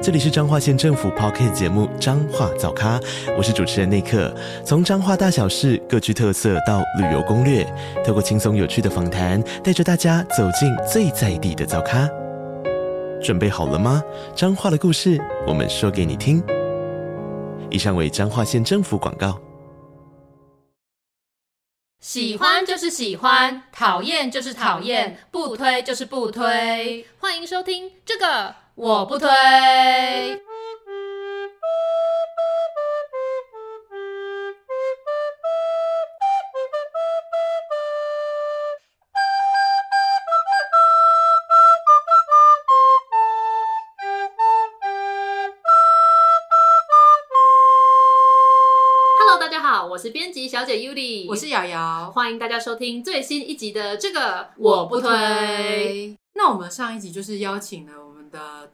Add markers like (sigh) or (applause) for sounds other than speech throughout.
这里是彰化县政府 Podcast 节目《彰化早咖》，我是主持人内克。从彰化大小事各具特色到旅游攻略，透过轻松有趣的访谈，带着大家走进最在地的早咖。准备好了吗？彰化的故事，我们说给你听。以上为彰化县政府广告。喜欢就是喜欢，讨厌就是讨厌，不推就是不推。欢迎收听这个。我不推。Hello，大家好，我是编辑小姐 Yuli，我是瑶瑶，欢迎大家收听最新一集的这个我不推。那我们上一集就是邀请了。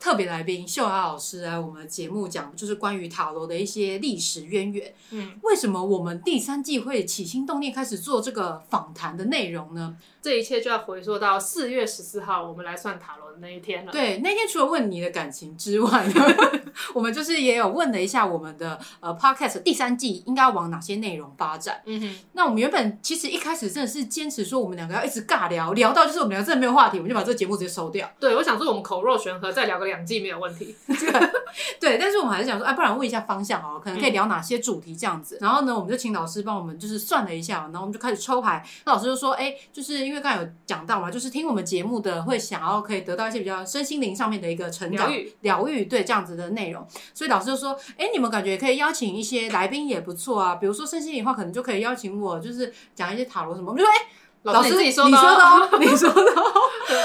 的特别来宾秀雅老师来我们的节目讲，就是关于塔罗的一些历史渊源。嗯，为什么我们第三季会起心动念开始做这个访谈的内容呢？这一切就要回溯到四月十四号，我们来算塔罗的那一天了。对，那天除了问你的感情之外，(laughs) 我们就是也有问了一下我们的呃 Podcast 第三季应该往哪些内容发展。嗯哼，那我们原本其实一开始真的是坚持说我们两个要一直尬聊，聊到就是我们两个真的没有话题，我们就把这个节目直接收掉。对，我想说我们口若悬河，再聊个两季没有问题。(laughs) 对，但是我们还是想说，哎，不然问一下方向哦，可能可以聊哪些主题这样子。嗯、然后呢，我们就请老师帮我们就是算了一下，然后我们就开始抽牌。那老师就说，哎，就是因为刚才有讲到嘛。就是听我们节目的会想要可以得到一些比较身心灵上面的一个成长疗愈，对，这样子的内容，所以老师就说，哎，你们感觉可以邀请一些来宾也不错啊，比如说身心灵的话，可能就可以邀请我，就是讲一些塔罗什么，我们就说，哎。老师，你自己说的，你说的哦，你说的哦，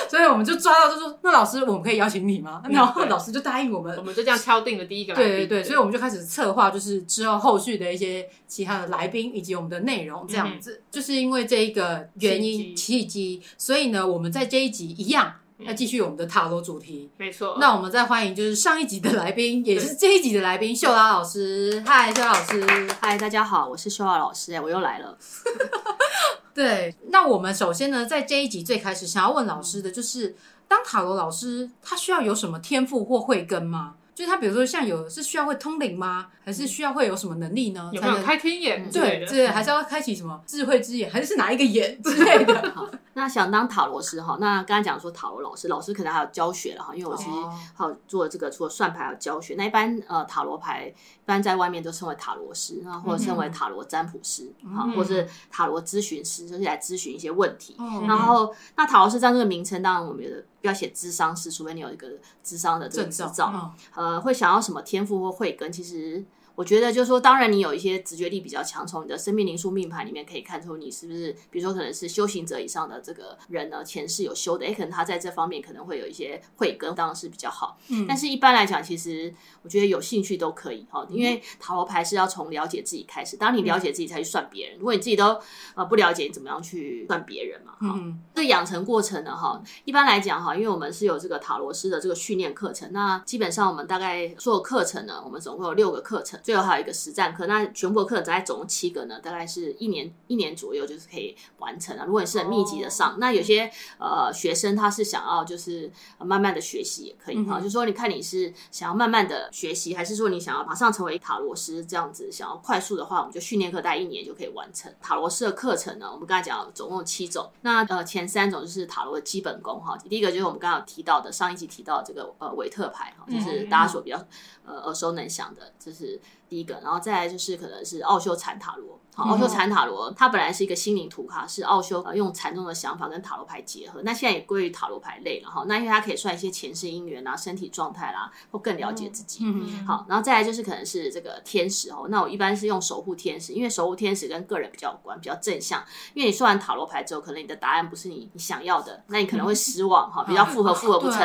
所以我们就抓到，就说那老师，我们可以邀请你吗？然后老师就答应我们，我们就这样敲定了第一个。对对对，所以我们就开始策划，就是之后后续的一些其他的来宾以及我们的内容这样子。就是因为这一个原因契机，所以呢，我们在这一集一样要继续我们的塔罗主题。没错，那我们再欢迎就是上一集的来宾，也是这一集的来宾秀拉老师。嗨，秀拉老师，嗨，大家好，我是秀拉老师，哎，我又来了。(laughs) 对，那我们首先呢，在这一集最开始想要问老师的就是，当塔罗老师，他需要有什么天赋或慧根吗？就是他，比如说像有是需要会通灵吗？还是需要会有什么能力呢？有没有开天眼？对对，还是要开启什么智慧之眼？还是是哪一个眼之类的？(laughs) 好，那想当塔罗师哈，那刚才讲说塔罗老师，老师可能还有教学了哈，因为我其实好做这个除了算牌还有教学。那一般呃塔罗牌一般在外面都称为塔罗师，然后或者称为塔罗占卜师，啊，或者是塔罗咨询师，就是来咨询一些问题。然后那塔罗师这样这个名称，当然我们觉得。不要写智商师，除非你有一个智商的这个执照。呃，会想要什么天赋或慧根，其实。我觉得就是说，当然你有一些直觉力比较强，从你的生命灵数命盘里面可以看出你是不是，比如说可能是修行者以上的这个人呢，前世有修的，诶，可能他在这方面可能会有一些慧根，当然是比较好。嗯，但是一般来讲，其实我觉得有兴趣都可以哈，因为塔罗牌是要从了解自己开始，当你了解自己才去算别人。如果你自己都呃不了解，你怎么样去算别人嘛？哈，这个养成过程呢，哈，一般来讲哈，因为我们是有这个塔罗师的这个训练课程，那基本上我们大概所有课程呢，我们总共有六个课程。最后还有一个实战课，那全部的课大概总共七个呢，大概是一年一年左右就是可以完成了。如果你是很密集的上，那有些呃学生他是想要就是慢慢的学习也可以哈，就是说你看你是想要慢慢的学习，还是说你想要马上成为塔罗师这样子，想要快速的话，我们就训练课大概一年就可以完成塔罗师的课程呢。我们刚才讲总共有七种，那呃前三种就是塔罗的基本功哈，第一个就是我们刚刚提到的上一集提到的这个呃韦特牌哈，就是大家所比较呃耳熟能详的，就是。第一个，然后再来就是可能是奥修禅塔罗。奥修禅塔罗，它本来是一个心灵图卡，是奥修呃用禅宗的想法跟塔罗牌结合。那现在也归于塔罗牌类了哈。那因为它可以算一些前世姻缘啊、身体状态啦，或更了解自己。嗯、好，然后再来就是可能是这个天使哦。那我一般是用守护天使，因为守护天使跟个人比较有关，比较正向。因为你算完塔罗牌之后，可能你的答案不是你你想要的，那你可能会失望哈，比较复合复合不成。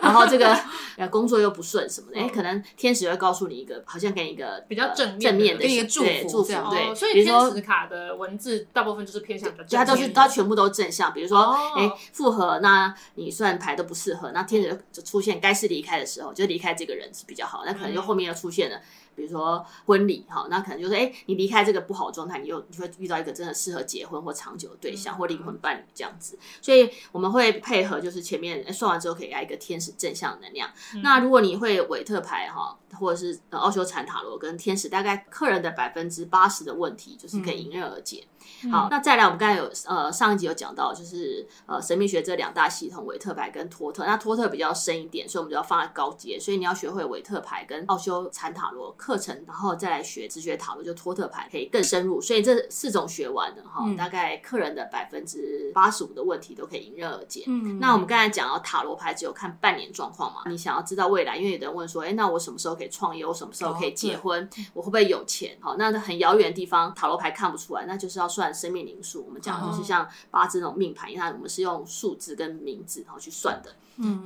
然后这个 (laughs) 呃工作又不顺什么的，哎，可能天使会告诉你一个，好像给你一个比较正面正面的一个祝福对祝福对，哦所以天使卡的文字大部分就是偏向比较正它都是它全部都正向，比如说，哦。哎、复合，那你算牌都不适合，那天使就出现该是离开的时候，就离开这个人是比较好，那可能就后面又出现了，比如说婚礼，哈，那可能就是，哎、你离开这个不好的状态，你又你会遇到一个真的适合结婚或长久的对象、嗯或灵魂伴侣这样子，所以我们会配合，就是前面诶算完之后可以来一个天使正向能量。嗯那如果你会韦特牌哈，或者是呃奥修禅塔罗跟天使，大概客人的百分之八十的问题就是可以迎刃而解。好，那再来，我们刚才有呃上一集有讲到，就是呃神秘学这两大系统，韦特牌跟托特。那托特比较深一点，所以我们就要放在高阶。所以你要学会韦特牌跟奥修禅塔罗课程，然后再来学直觉塔罗，就托特牌可以更深入。所以这四种学完了哈，大概客人的百分之八十五的问题都可以迎刃而解。嗯那我们刚才讲到塔罗牌只有看半年状况嘛，你想要知道未来，因为有的人问说，哎，那我什么时候可以创业？我什么时候可以结婚？我会不会有钱？好，那很遥远的地方，塔罗牌看不出来，那就是要算生命灵数。我们讲的就是像八字那种命盘，那我们是用数字跟名字然后去算的，嗯，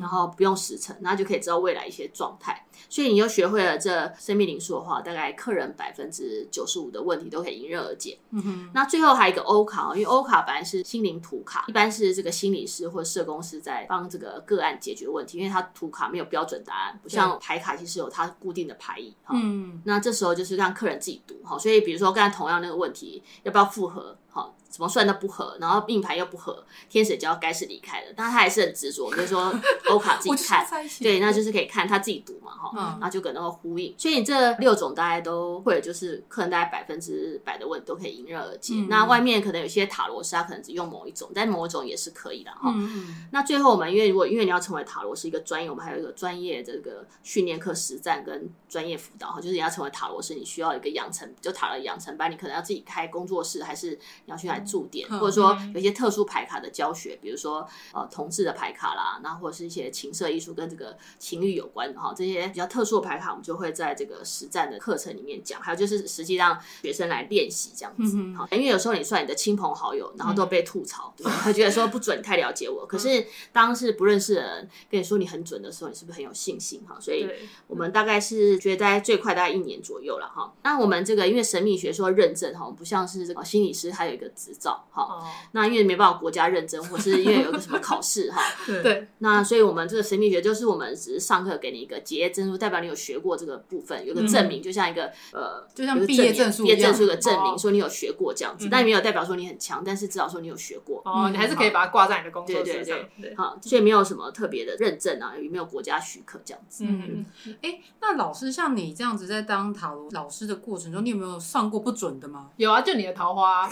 然后不用时辰，那就可以知道未来一些状态。所以你又学会了这生命灵数的话，大概客人百分之九十五的问题都可以迎刃而解。嗯哼，那最后还有一个欧卡，因为欧卡本来是心灵图卡，一般是这个心理师或者社工师在帮这个个案解决问题，因为他图卡没有标准答案，不像牌卡其实有它固定的牌意。嗯，那这时候就是让客人自己读哈，所以比如说刚才同样那个问题，要不要复合？好，怎么算都不合，然后命盘又不合，天使就要该是离开了，但他还是很执着，就是说 (laughs) 欧卡自己看对，那就是可以看他自己读嘛哈，嗯然后就跟那个呼应。所以你这六种大概都会，就是客人大概百分之百的问题都可以迎刃而解。嗯那外面可能有些塔罗师，他可能只用某一种，但某一种也是可以的哈。嗯那最后我们因为如果因为你要成为塔罗师一个专业，我们还有一个专业这个训练课实战跟专业辅导哈，就是你要成为塔罗师，你需要一个养成就塔罗养成班，你可能要自己开工作室，还是你要去来驻点，嗯或者说有一些特殊牌卡的教学，比如说呃同志的牌卡啦，那或者是一些情色艺术跟这个情欲有关的哈，这些比较特殊的牌卡，我们就会在这个实战的课程里面讲，还有就是实际让学生来练习这样子。好，因为有时候你算你的亲朋好友，然后都被吐槽，对吧？会觉得说不准，你太了解我。可是当是不认识的人跟你说你很准的时候，你是不是很有信心哈？所以我们大概是觉得大概最快大概一年左右了哈。那我们这个因为神秘学说认证哈，不像是这个心理师他有一个执照哈。哦，那因为没办法国家认证，或是因为有个什么考试哈。(laughs) 对对，那所以我们这个神秘学就是我们只是上课给你一个结业证书，代表你有学过这个部分，有个证明，就像一个呃，就像毕业证书毕业证书的证明，哦说你有学过这样子，但没有代表说你很强，但是至少说你有学过。哦，你还是可以把它挂在你的工作对对对，对，好，所以没有什么特别的认证啊，也没有国家许可这样子。嗯，哎，那老师像你这样子在当塔罗老师的过程中，你有没有上过不准的吗？有啊，就你的桃花 (laughs)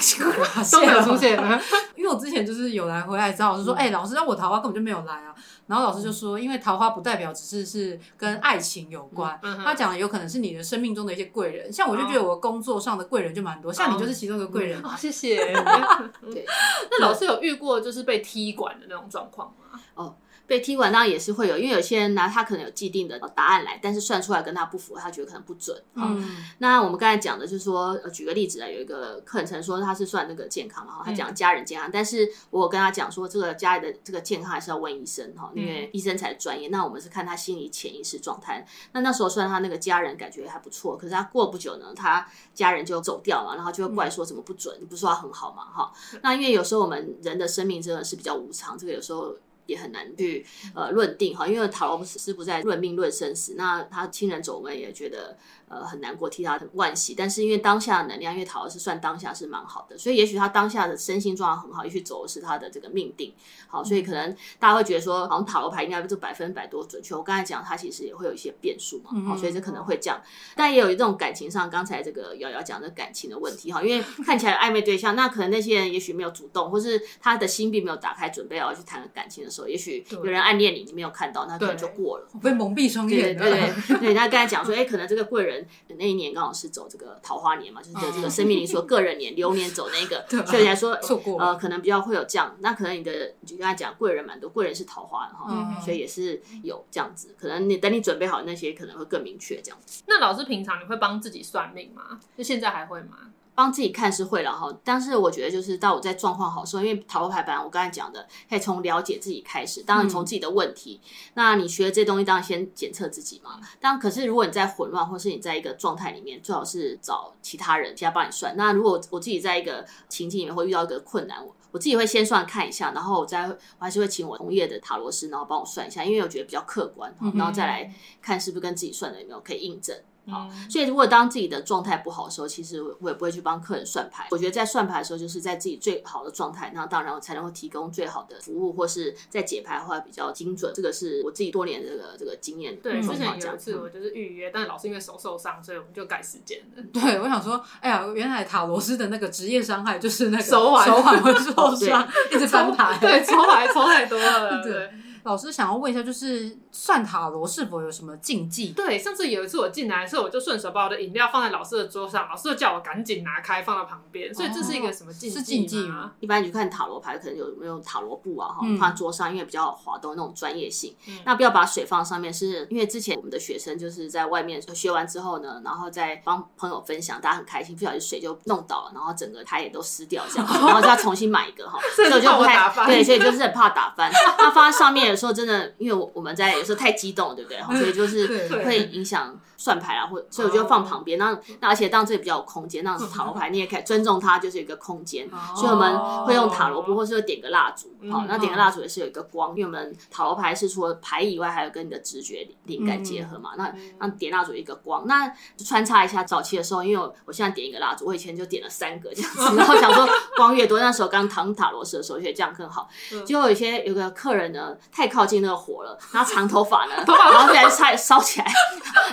都都没有出现了，(laughs) 因为我之前就是有来回来找老师说，哎、老师，那我桃花根本就没有来啊。然后老师就说，因为桃花不代表只是是跟爱情有关，他讲的有可能是你的生命中的一些贵人。像我就觉得我工作上的贵人就蛮多，像你就是其中一个贵人。哦，谢谢。(laughs) 对，那老师有遇过就是被踢馆的那种状况吗？被踢馆当然也是会有，因为有些人拿，他可能有既定的答案来，但是算出来跟他不符合，他觉得可能不准。嗯，那我们刚才讲的就是说，呃，举个例子啊，有一个课程说他是算那个健康嘛，哈，他讲家人健康，但是我跟他讲说，这个家里的这个健康还是要问医生哈，因为医生才专业。那我们是看他心理潜意识状态。那那时候算他那个家人感觉还不错，可是他过不久呢，他家人就走掉了，然后就会怪说怎么不准？你不是说他很好嘛，哈。那因为有时候我们人的生命真的是比较无常，这个有时候。也很难去呃论定哈，因为塔罗师不在论命论生死，那他亲人走，我们也觉得呃很难过，替他很惋惜。但是因为当下的能量，因为塔罗是算当下是蛮好的，所以也许他当下的身心状况很好，也许走的是他的这个命定。好，所以可能大家会觉得说，好像塔罗牌应该就百分百多准确。我刚才讲，它其实也会有一些变数嘛，好，所以这可能会这样。但也有一种感情上，刚才这个瑶瑶讲的感情的问题哈，因为 (laughs) 看起来暧昧对象，那可能那些人也许没有主动，或是他的心并没有打开，准备要去谈感情的时候，也许有人暗恋你，你没有看到，那可能就过了。我被蒙蔽双眼了。对对 (laughs) 对，那刚才讲说，哎，可能这个贵人那一年刚好是走这个桃花年嘛，就是这个生命灵数个人年流年走那个，(laughs) 所以来说错过呃，可能比较会有这样。那可能你的就刚才讲贵人蛮多，贵人是桃花哈，嗯所以也是有这样子。可能你等你准备好那些，可能会更明确这样子。那老师平常你会帮自己算命吗？就现在还会吗？帮自己看是会了哈，但是我觉得就是到我在状况好的时候，因为塔罗牌版我刚才讲的，可以从了解自己开始，当然从自己的问题，嗯、那你学这东西，当然先检测自己嘛。当然，可是如果你在混乱，或是你在一个状态里面，最好是找其他人，其他帮你算。那如果我自己在一个情境里面会遇到一个困难，我自己会先算看一下，然后我再我还是会请我同业的塔罗师，然后帮我算一下，因为我觉得比较客观，然后再来看是不是跟自己算的有没有可以印证。好，所以如果当自己的状态不好的时候，其实我也不会去帮客人算牌。我觉得在算牌的时候，就是在自己最好的状态，那当然我才能够提供最好的服务，或是在解牌的话比较精准。这个是我自己多年的这个这个经验。对，之前有一次我就是预约，但老是因为手受伤，所以我们就改时间了。对，我想说，哎呀，原来塔罗斯的那个职业伤害就是那个手腕手腕会受伤，(laughs) 一直翻牌，对，抽牌抽太多了，(laughs) 对。老师想要问一下，就是算塔罗是否有什么禁忌？对，上次有一次我进来的时候，我就顺手把我的饮料放在老师的桌上，老师就叫我赶紧拿开放到旁边。所以这是一个什么禁忌？是禁忌吗？一般你去看塔罗牌，可能有没有塔罗布啊？哈，放在桌上，因为比较滑动那种专业性。那不要把水放上面，是因为之前我们的学生就是在外面学完之后呢，然后再帮朋友分享，大家很开心，不小心水就弄倒了，然后整个台也都湿掉这样，(laughs) 然后就要重新买一个哈。(laughs) 所以我就不太对，所以就是很怕打翻。那放在上面的时候，真的因为。我我们在有时候太激动，对不对？所以就是会影响算牌啊，或所以我就放旁边。那那而且当这里比较有空间，那塔罗牌你也可以尊重它，就是一个空间。所以我们会用塔罗布，或是会点个蜡烛。好，那点个蜡烛也是有一个光，因为我们塔罗牌是除了牌以外，还有跟你的直觉灵感结合嘛。那那点蜡烛一个光，那就穿插一下。早期的时候，因为我我现在点一个蜡烛，我以前就点了三个这样子，(laughs) 然后想说光越多，那时候刚躺塔罗师的时候，觉得这样更好。结果有些有个客人呢，太靠近那个火了。然后长头发呢，(laughs) 然后就来烧烧起来，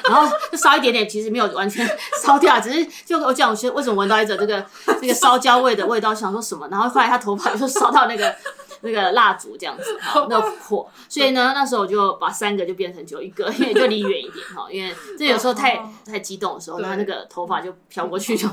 然后就烧一点点，其实没有完全 (laughs) 烧掉，只是就我讲，我觉得为什么闻到一种这个 (laughs) 这个烧焦味的味道，想说什么？然后后来他头发就烧到那个。(laughs) 那个蜡烛这样子哈，那火，所以呢，那时候我就把三个就变成就一个，因为就离远一点哈，因为这有时候太太激动的时候，那那个头发就飘过去就。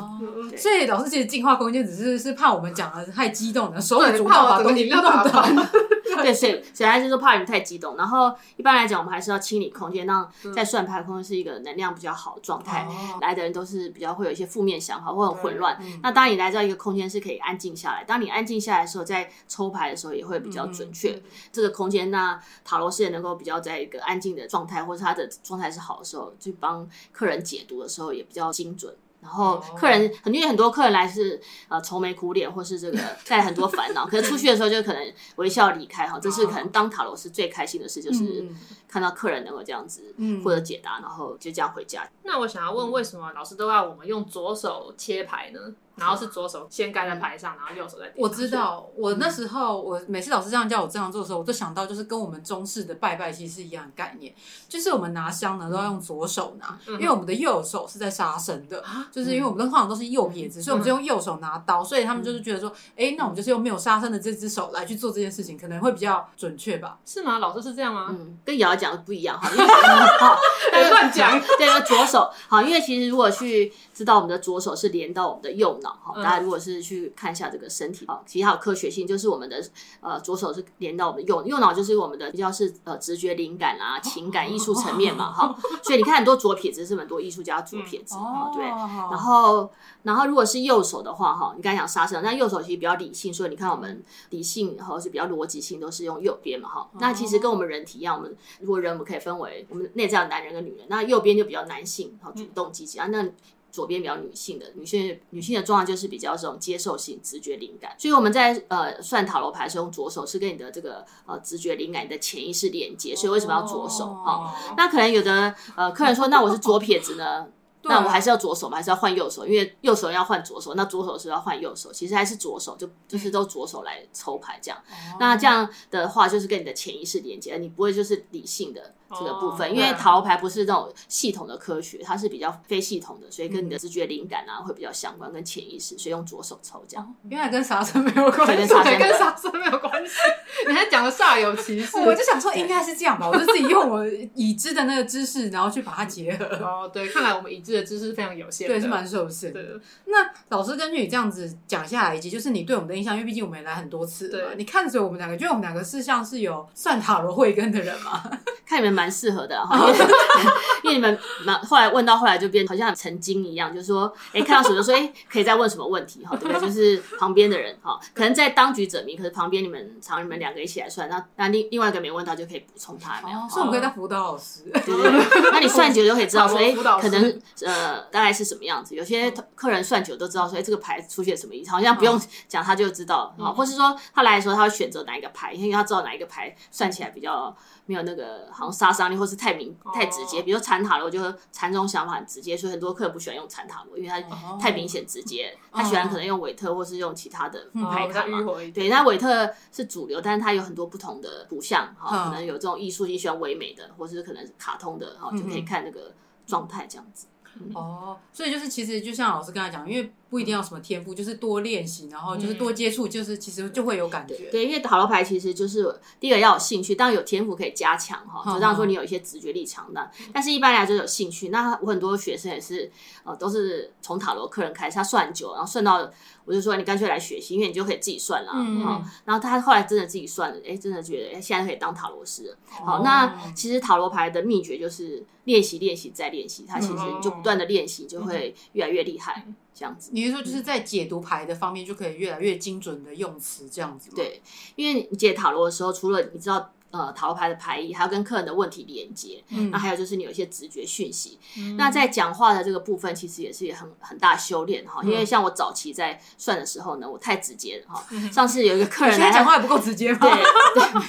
所以老师其实净化空间只是是怕我们讲的太激动了，手也怕把东西弄断。(laughs) 对，所以小孩子说怕你们太激动，然后一般来讲，我们还是要清理空间，让在算牌空间是一个能量比较好的状态。来的人都是比较会有一些负面想法或很混乱。那当你来到一个空间是可以安静下来，当你安静下来的时候，在抽牌的时候。也会比较准确，嗯、这个空间，那塔罗师也能够比较在一个安静的状态，或者他的状态是好的时候，去帮客人解读的时候也比较精准。然后客人，很因为很多客人来是呃愁眉苦脸，或是这个 (laughs) 带很多烦恼，可是出去的时候就可能微笑离开哈。这是可能当塔罗师最开心的事，就是看到客人能够这样子获得解答，然后就这样回家。那我想要问，为什么老师都要我们用左手切牌呢？然后是左手先盖在牌上，然后右手再点。我知道，我那时候我每次老师这样叫我这样做的时候，我就想到就是跟我们中式的拜拜其实是一样的概念，就是我们拿香呢都要用左手拿，因为我们的右手是在杀生的，就是因为我们通常都是右撇子，所以我们就用右手拿刀，所以他们就是觉得说，哎，那我们就是用没有杀生的这只手来去做这件事情，可能会比较准确吧？是吗？老师是这样吗？嗯，跟瑶瑶讲的不一样哈，好，(laughs) (laughs) 乱讲。对，左手好，因为其实如果去知道我们的左手是连到我们的右脑哈，大家如果是去看一下这个身体啊，其实还有科学性，就是我们的呃左手是连到我们的右右脑，就是我们的比较是呃直觉、灵感啊、情感、艺术层面嘛哈。所以你看很多左撇子是很多艺术家左撇子啊，对。然后然后如果是右手的话哈，你刚才讲杀生，那右手其实比较理性，所以你看我们理性和是比较逻辑性都是用右边嘛哈。那其实跟我们人体一样，我们如果人我们可以分为我们内在的男人跟女人，那右边就比较男性，然后主动积极啊那。左边比较女性的女性，女性的状态就是比较这种接受性、直觉、灵感。所以我们在呃算塔罗牌的时候，用左手是跟你的这个呃直觉、灵感、你的潜意识连接。所以为什么要左手？哈、哦，那可能有的呃客人说，那我是左撇子呢？(laughs) 那我还是要左手吗？还是要换右手？因为右手要换左手，那左手是要换右手。其实还是左手，就就是都左手来抽牌这样。那这样的话，就是跟你的潜意识连接，你不会就是理性的这个部分。因为塔罗牌不是那种系统的科学，它是比较非系统的，所以跟你的直觉、灵感啊会比较相关，跟潜意识，所以用左手抽这样。原来跟杀生没有关系，跟杀生没有关系。你还讲的煞有其事，我就想说应该是这样吧，我就自己用我已知的那个知识，然后去把它结合。哦，对，看来我们已知的知识非常有限，对，是蛮受限的。那老师根据你这样子讲下来，以及就是你对我们的印象，因为毕竟我们也来很多次，对，你看着我们两个，觉得我们两个是像是有算塔罗慧根的人吗？(laughs) 看你们蛮适合的哈，(laughs) 因为你们蛮后来问到后来就变好像成精一样，就是说，哎，看到什么就说，哎，可以再问什么问题哈，对不对？就是旁边的人哈，可能在当局者迷，可是旁边你们常你们两个一起来算，那那另另外一个没问到就可以补充他，没有？所以我们可以当辅导老师，对对对。那你算久就可以知道说，(laughs) 哎，可能呃大概是什么样子。有些客人算久都知道说，哎，这个牌出现什么意思，好像不用讲他就知道，好，或是说他来的时候他会选择哪一个牌，因为他知道哪一个牌算起来比较。没有那个好像杀伤力，或是太明太直接。比如说禅塔罗，就禅这种想法很直接，所以很多客人不喜欢用禅塔罗，因为它太明显直接。他喜欢可能用韦特，或是用其他的牌卡嘛。对，那韦特是主流，但是它有很多不同的图像，哈，可能有这种艺术性，喜欢唯美的，或是可能是卡通的，哈，就可以看那个状态这样子。哦，所以就是其实就像老师刚才讲，因为。不一定要什么天赋，就是多练习，然后就是多接触，就是其实就会有感觉。对，因为塔罗牌其实就是第一个要有兴趣，当然有天赋可以加强哈，就这样说你有一些直觉力强的。但是一般来说有兴趣，那我很多学生也是呃，都是从塔罗客人开始，他算很久，然后算到我就说你干脆来学习，因为你就可以自己算了。嗯。然后他后来真的自己算了，哎，真的觉得哎，现在可以当塔罗师了。好，那其实塔罗牌的秘诀就是练习、练习再练习，他其实就不断的练习，就会越来越厉害。这样子，你是说就是在解读牌的方面就可以越来越精准的用词，这样子吗？对，因为你解塔罗的时候，除了你知道呃塔罗牌的牌意，还要跟客人的问题连接，嗯，那还有就是你有一些直觉讯息。嗯、那在讲话的这个部分，其实也是也很很大修炼哈。因为像我早期在算的时候呢，我太直接了哈。上次有一个客人来，讲话也不够直接吗？对对，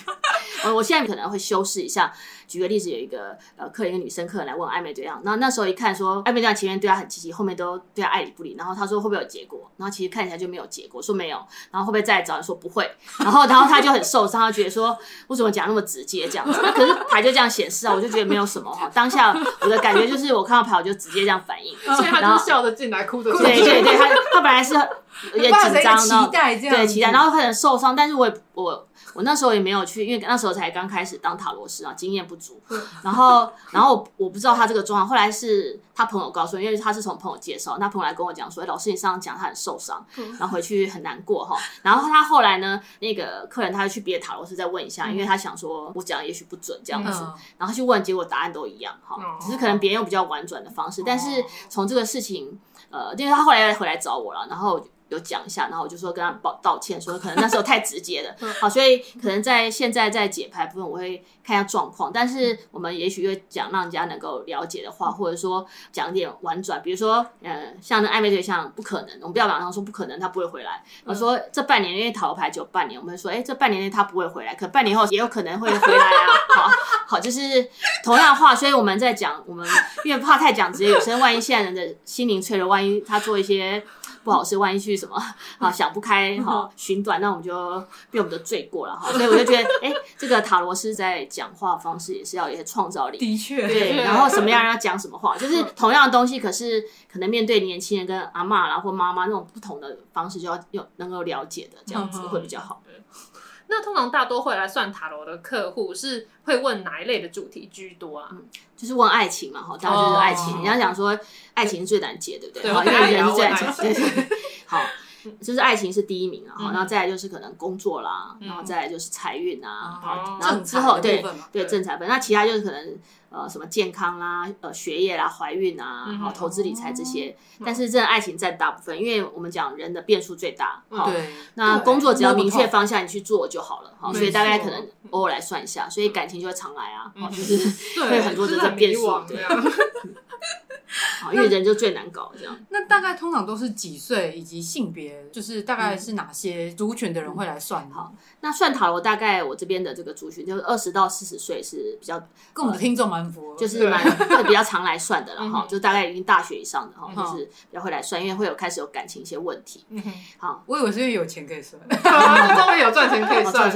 (laughs) 我我现在可能会修饰一下。举个例子，有一个呃客人，一个女生客人来问暧昧对象，然后那时候一看说暧昧对象前面对他很积极，后面都对他爱理不理，然后他说会不会有结果？然后其实看起来就没有结果，说没有，然后会不会再来找人说不会？然后然后他就很受伤，他觉得说为什么讲那么直接这样子？那可是牌就这样显示啊，我就觉得没有什么哈。当下我的感觉就是我看到牌我就直接这样反应，(laughs) 所以他就笑着进来，哭着对对对，他他本来是 (laughs) 有点紧张的，对期待，然后很受伤，但是我也我。我那时候也没有去，因为那时候才刚开始当塔罗师啊，经验不足。然后，然后我，不知道他这个状况。后来是他朋友告诉我，因为他是从朋友介绍，那朋友来跟我讲说：“哎，老师，你上次讲他很受伤，然后回去很难过哈。”然后他后来呢，那个客人他就去别的塔罗师再问一下，因为他想说我讲也许不准这样子，然后去问，结果答案都一样哈，只是可能别人用比较婉转的方式。但是从这个事情，呃，因为他后来回来找我了，然后。有讲一下，然后我就说跟他道道歉，说 (laughs) 可能那时候太直接了，好，所以可能在现在在解牌部分，我会看一下状况，但是我们也许会讲让人家能够了解的话，或者说讲点婉转，比如说，呃，像那暧昧对象不可能，我们不要马上说不可能，他不会回来。我说这半年因为塔罗牌只有半年，我们会说，哎，这半年内他不会回来，可半年后也有可能会回来啊。(laughs) 好，好，就是同样的话，所以我们在讲，我们因为怕太讲直接，有时候万一现在人的心灵脆弱，万一他做一些。不好是万一去什么 (laughs) 啊想不开哈寻短，那我们就被我们的罪过了哈，所以我就觉得哎，这个塔罗师在讲话方式也是要有一些创造力，的确，对，(laughs) 然后什么样要讲什么话，就是同样的东西，可是可能面对年轻人跟阿妈啦或妈妈那种不同的方式，就要有能够了解的，这样子会比较好。那通常大多会来算塔罗的客户是会问哪一类的主题居多啊？嗯，就是问爱情嘛，哈，大家就是爱情。你要讲说爱情是最难解，对不对？对，因为人是最难解。对对对。好，就是爱情是第一名啊，然后再来就是可能工作啦，然后再来就是财运啊，好，然后之后对对正财分，那其他就是可能。呃，什么健康啦，呃，学业啦，怀孕啊，然后，投资理财这些，但是真的爱情占大部分，因为我们讲人的变数最大，好，那工作只要明确方向，你去做就好了，好，所以大概可能偶尔来算一下，所以感情就会常来啊，好，就是会很多的这变数，对。(laughs) (laughs) 好，因为人就最难搞，这样。那大概通常都是几岁以及性别，就是大概是哪些族群的人会来算哈？那算塔罗大概我这边的这个族群就是二十到四十岁是比较，跟我们的听众蛮符，就是蛮 (laughs) 会比较常来算的了哈，就大概已经大学以上的哈，就是比较会来算，因为会有开始有感情一些问题。好，我以为是因为有钱可以算，(laughs) 终于有赚钱可以算。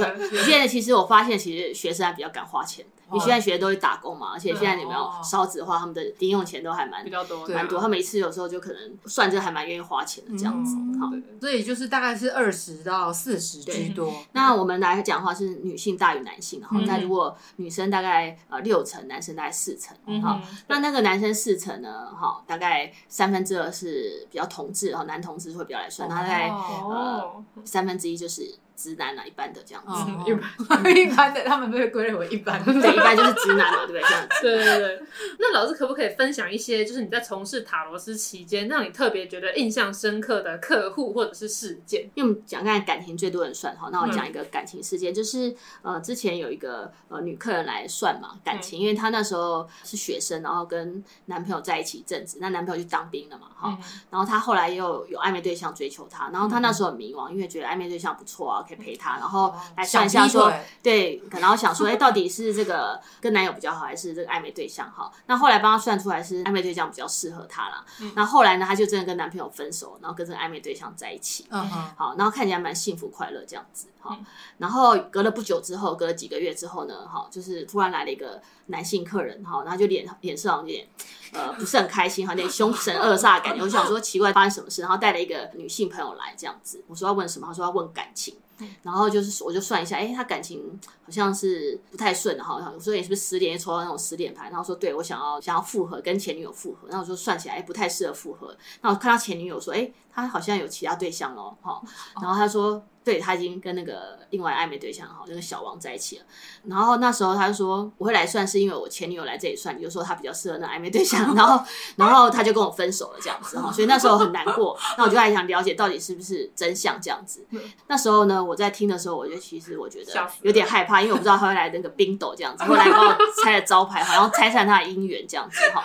现在其实我发现，其实学生还比较敢花钱。你现在学生都会打工嘛，而且现在有没有少子化，他们的零用钱都还蛮比较多，蛮多。他每次有时候就可能算这还蛮愿意花钱的这样子。好，所以就是大概是二十到四十居多。那我们来讲的话是女性大于男性，好，那如果女生大概呃六成，男生大概四成，好，那那个男生四成呢，好，大概三分之二是比较同志，哈，男同志会比较来算，大概呃三分之一就是。直男啊，一般的这样子，(laughs) 一般一般的，他们被归类为一般，(laughs) 对，一般就是直男嘛，对不对？这样子，(laughs) 对对对。那老师可不可以分享一些，就是你在从事塔罗师期间，让你特别觉得印象深刻的客户或者是事件？因为我们讲刚才感情最多人算哈，那我讲一个感情事件，就是呃，之前有一个呃女客人来算嘛，感情，因为她那时候是学生，然后跟男朋友在一起一阵子，那男朋友去当兵了嘛，哈，然后她后来又有暧昧对象追求她，然后她那时候很迷惘，因为觉得暧昧对象不错啊。可以陪他，然后来算一下说，对，可能想说，哎，到底是这个跟男友比较好，还是这个暧昧对象好？那后来帮他算出来是暧昧对象比较适合他了。那后来呢，他就真的跟男朋友分手，然后跟这个暧昧对象在一起。嗯好，然后看起来蛮幸福快乐这样子。好，然后隔了不久之后，隔了几个月之后呢，好，就是突然来了一个男性客人，哈，然后就脸脸色有点呃不是很开心，有点凶神恶煞的感觉。我想说奇怪发生什么事，然后带了一个女性朋友来这样子。我说要问什么？他说要问感情。然后就是，我就算一下，哎，他感情好像是不太顺的哈。我说也是不是失恋？抽到那种失恋牌。然后说对，我想要想要复合，跟前女友复合。然后我说算起来，哎，不太适合复合。那我看到前女友说，哎，他好像有其他对象哦，哈。然后他说。对，他已经跟那个另外暧昧对象哈，那个小王在一起了。然后那时候他就说，我会来算是因为我前女友来这里算，你就说他比较适合那暧昧对象。(laughs) 然后然后他就跟我分手了这样子哈，(laughs) 所以那时候很难过。那我就还想了解到底是不是真相这样子。(laughs) 那时候呢，我在听的时候，我就其实我觉得有点害怕，因为我不知道他会来那个冰斗这样子，后来帮我拆了招牌，好像拆散他的姻缘这样子哈。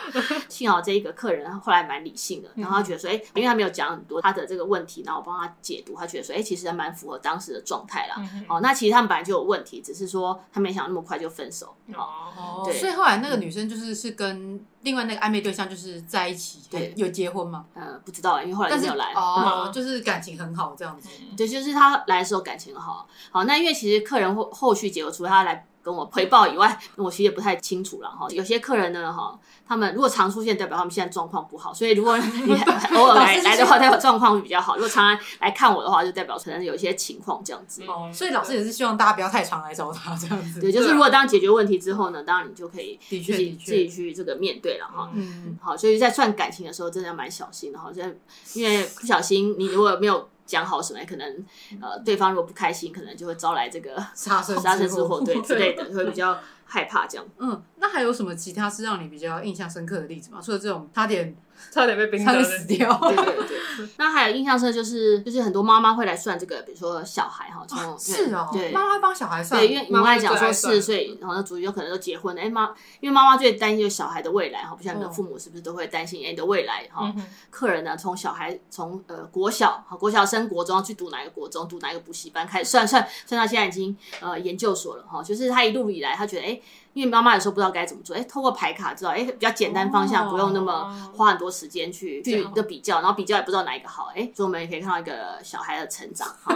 幸好这一个客人后来蛮理性的，然后他觉得说，哎，因为他没有讲很多他的这个问题，然后我帮他解读，他觉得说，哎，其实还蛮符。合当时的状态啦，哦，那其实他们本来就有问题，只是说他没想那么快就分手，哦，对，所以后来那个女生就是是跟另外那个暧昧对象就是在一起，对，有结婚吗？呃，不知道，因为后来没有来，哦，就是感情很好这样子，对，就是他来的时候感情很好，好，那因为其实客人后后续结果，除了他来。跟我回报以外，我其实也不太清楚了哈。有些客人呢，哈，他们如果常出现，代表他们现在状况不好。所以如果 (laughs) 你偶尔来来的话，代表状况会比较好。如果常常来看我的话，就代表可能有一些情况这样子。哦，所以老师也是希望大家不要太常来找他这样子。对，就是如果当解决问题之后呢，当然你就可以自己自己去这个面对了哈。嗯，好，所以在算感情的时候，真的要蛮小心的哈。现在因为不小心，你如果没有。讲好什么，可能呃，对方如果不开心，可能就会招来这个杀身 (laughs) 杀身之祸，对之类的，(laughs) 会比较害怕这样。嗯，那还有什么其他是让你比较印象深刻的例子吗？除了这种差点。差点被冰死掉。对对对。(laughs) 那还有印象深就是，就是很多妈妈会来算这个，比如说小孩哈，从是哦，对，妈妈帮小孩算。对，因为我们讲说四岁，然后那主角可能都结婚了。哎妈，因为妈妈最担心就是小孩的未来哈，不像你的父母是不是都会担心哎你的未来哈？客人呢，从小孩从呃国小哈，国小升国中去读哪个国中，读哪个补习班开始算算算到现在已经呃研究所了哈，就是他一路以来他觉得哎。因为妈妈有时候不知道该怎么做，哎，透过牌卡知道，哎，比较简单方向，哦、不用那么花很多时间去去的比较，然后比较也不知道哪一个好，哎，所以我们也可以看到一个小孩的成长。(laughs) (laughs)